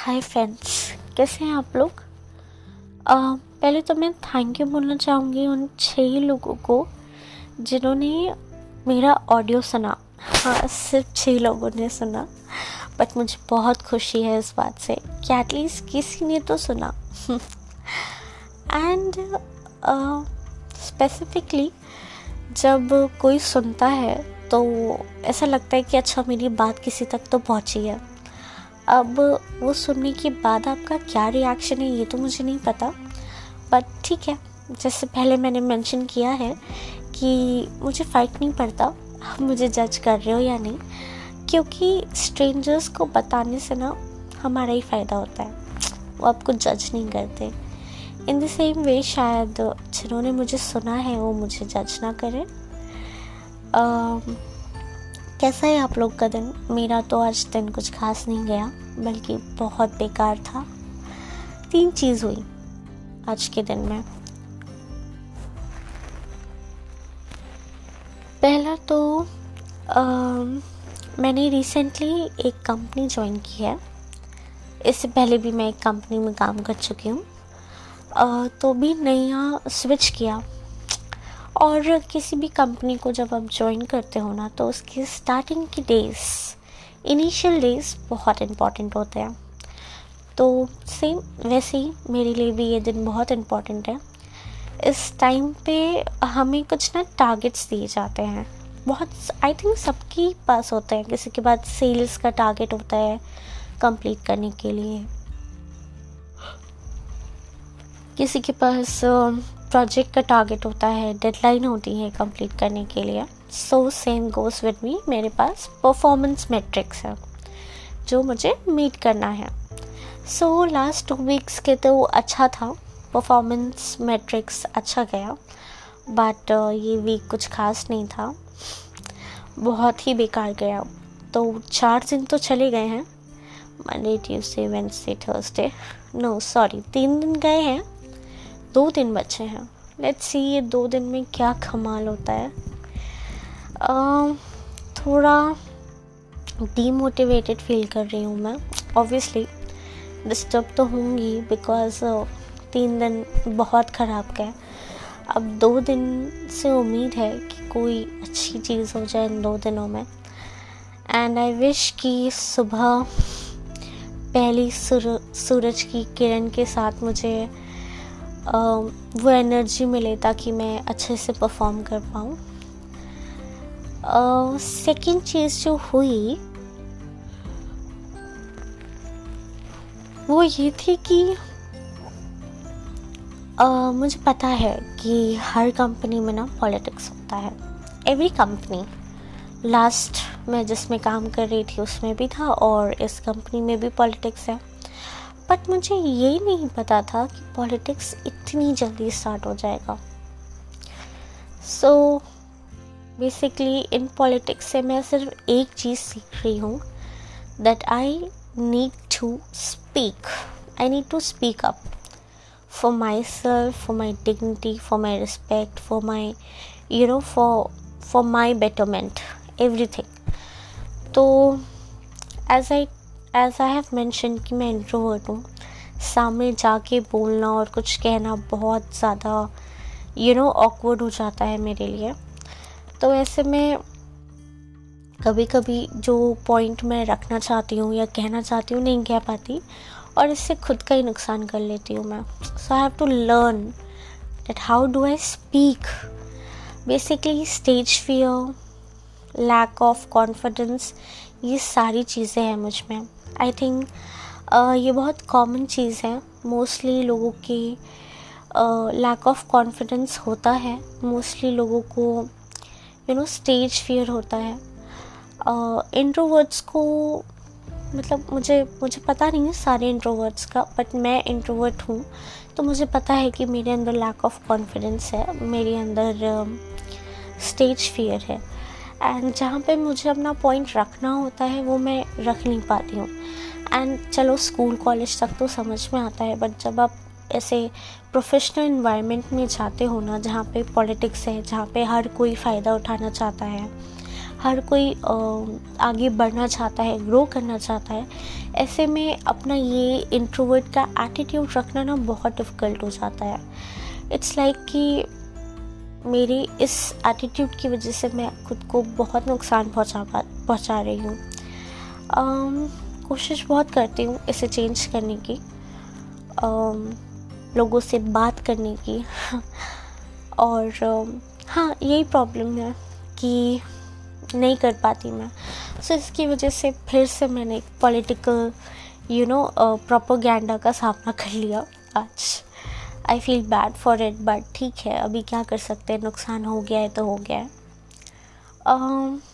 Hi friends कैसे हैं आप लोग? uh, पहले तो मैं थैंक यू बोलना चाहूँगी उन छः लोगों को जिन्होंने मेरा ऑडियो सुना। हाँ सिर्फ़ छः लोगों ने सुना। बट मुझे बहुत खुशी है इस बात से कि एटलीस्ट किसी ने तो सुना। एंड स्पेसिफिकली जब कोई सुनता है तो ऐसा लगता है कि अच्छा मेरी बात किसी तक तो पहुँची है। अब वो सुनने के बाद आपका क्या रिएक्शन है, ये तो मुझे नहीं पता। बट ठीक है, जैसे पहले मैंने मेंशन किया है कि मुझे फ़र्क नहीं पड़ता, आप मुझे जज कर रहे हो या नहीं, क्योंकि स्ट्रेंजर्स को बताने से ना हमारा ही फ़ायदा होता है। वो आपको जज नहीं करते। इन द सेम वे शायद जिन्होंने मुझे सुना है, वो मुझे जज ना करें। कैसा है आप लोग का दिन? मेरा तो आज दिन कुछ खास नहीं गया बल्कि बहुत बेकार था। तीन चीज़ हुई आज के दिन में। पहला तो आ, मैंने रिसेंटली एक कंपनी ज्वाइन की है। इससे पहले भी मैं एक कंपनी में काम कर चुकी हूँ। तो भी नया स्विच किया। और किसी भी कंपनी को जब आप ज्वाइन करते हो ना तो उसके स्टार्टिंग की डेज़ इनिशियल डेज़ बहुत इंपॉर्टेंट होते हैं। तो सेम वैसे ही मेरे लिए भी ये दिन बहुत इंपॉर्टेंट है। इस टाइम पे हमें कुछ ना टारगेट्स दिए जाते हैं। बहुत आई थिंक सबके पास होते हैं। किसी के पास सेल्स का टारगेट होता है कंप्लीट करने के लिए। किसी के पास प्रोजेक्ट का टारगेट होता है डेडलाइन होती है कंप्लीट करने के लिए। So same goes with me मेरे पास परफॉर्मेंस मेट्रिक्स है जो मुझे मीट करना है। सो लास्ट टू वीक्स के तो अच्छा था। परफॉर्मेंस मेट्रिक्स अच्छा गया बट uh, ये वीक कुछ खास नहीं था। बहुत ही बेकार गया। तो चार दिन तो चले गए हैं। Monday Tuesday Wednesday Thursday no sorry तीन दिन गए हैं। दो दिन बचे हैं। लेट्स सी ये दो दिन में क्या कमाल होता है। uh, थोड़ा डीमोटिवेटेड फील कर रही हूँ मैं। ऑब्वियसली डिस्टर्ब तो होंगी बिकॉज़ तीन दिन बहुत ख़राब गए। अब दो दिन से उम्मीद है कि कोई अच्छी चीज़ हो जाए इन दो दिनों में। एंड आई विश कि सुबह पहली सुर, सूरज की किरण के साथ मुझे वो एनर्जी मिले ताकि मैं अच्छे से परफॉर्म कर पाऊँ। सेकंड चीज़ जो हुई वो ये थी कि uh, मुझे पता है कि हर कंपनी में ना पॉलिटिक्स होता है। एवरी कंपनी लास्ट मैं जिसमें काम कर रही थी उसमें भी था और इस कंपनी में भी पॉलिटिक्स है। बट मुझे ये नहीं पता था कि पॉलिटिक्स इतनी जल्दी स्टार्ट हो जाएगा। सो बेसिकली इन पॉलिटिक्स से मैं सिर्फ़ एक चीज़ सीख रही हूँ that I need to speak I need to speak up for myself for my dignity for my respect for my you know for for my betterment everything तो as I as I have mention कि मैं introvert हूँ, सामने जाके बोलना और कुछ कहना बहुत ज़्यादा यू नो ऑकवर्ड हो जाता है मेरे लिए। तो ऐसे में कभी कभी जो पॉइंट मैं रखना चाहती हूँ या कहना चाहती हूँ, नहीं कह पाती और इससे खुद का ही नुकसान कर लेती हूँ मैं। So I have to learn that how do I speak basically stage fear lack of confidence ये सारी चीज़ें हैं मुझमें। आई थिंक ये बहुत कॉमन चीज़ है। मोस्टली लोगों की लैक ऑफ़ कॉन्फिडेंस होता है। मोस्टली लोगों को यू नो स्टेज फियर होता है। इंट्रोवर्ड्स uh, को मतलब मुझे मुझे पता नहीं है सारे इंट्रोवर्ड्स का बट मैं इंट्रोवर्ट हूँ तो मुझे पता है कि मेरे अंदर लैक ऑफ़ कॉन्फिडेंस है। मेरे अंदर स्टेज uh, फियर है। एंड जहाँ पे मुझे अपना पॉइंट रखना होता है, वो मैं रख नहीं पाती हूँ। एंड चलो स्कूल कॉलेज तक तो समझ में आता है बट जब आप ऐसे प्रोफेशनल इन्वायरमेंट में जाते हो ना, जहाँ पे पॉलिटिक्स है, जहाँ पे हर कोई फ़ायदा उठाना चाहता है, हर कोई आगे बढ़ना चाहता है ग्रो करना चाहता है, ऐसे में अपना ये इंट्रोवर्ट का एटीट्यूड रखना ना बहुत डिफ़िकल्ट हो जाता है। इट्स लाइक like कि मेरी इस एटीट्यूड की वजह से मैं खुद को बहुत नुकसान पहुँचा पहुँचा रही हूँ। कोशिश बहुत करती हूँ इसे चेंज करने की। um, लोगों से बात करने की। और um, हाँ यही प्रॉब्लम है कि नहीं कर पाती मैं। सो so, इसकी वजह से फिर से मैंने एक पॉलिटिकल यू नो प्रोपोगेंडा का सामना कर लिया आज। I feel bad for it but ठीक है अभी क्या कर सकते हैं? नुकसान हो गया है तो हो गया है। Um,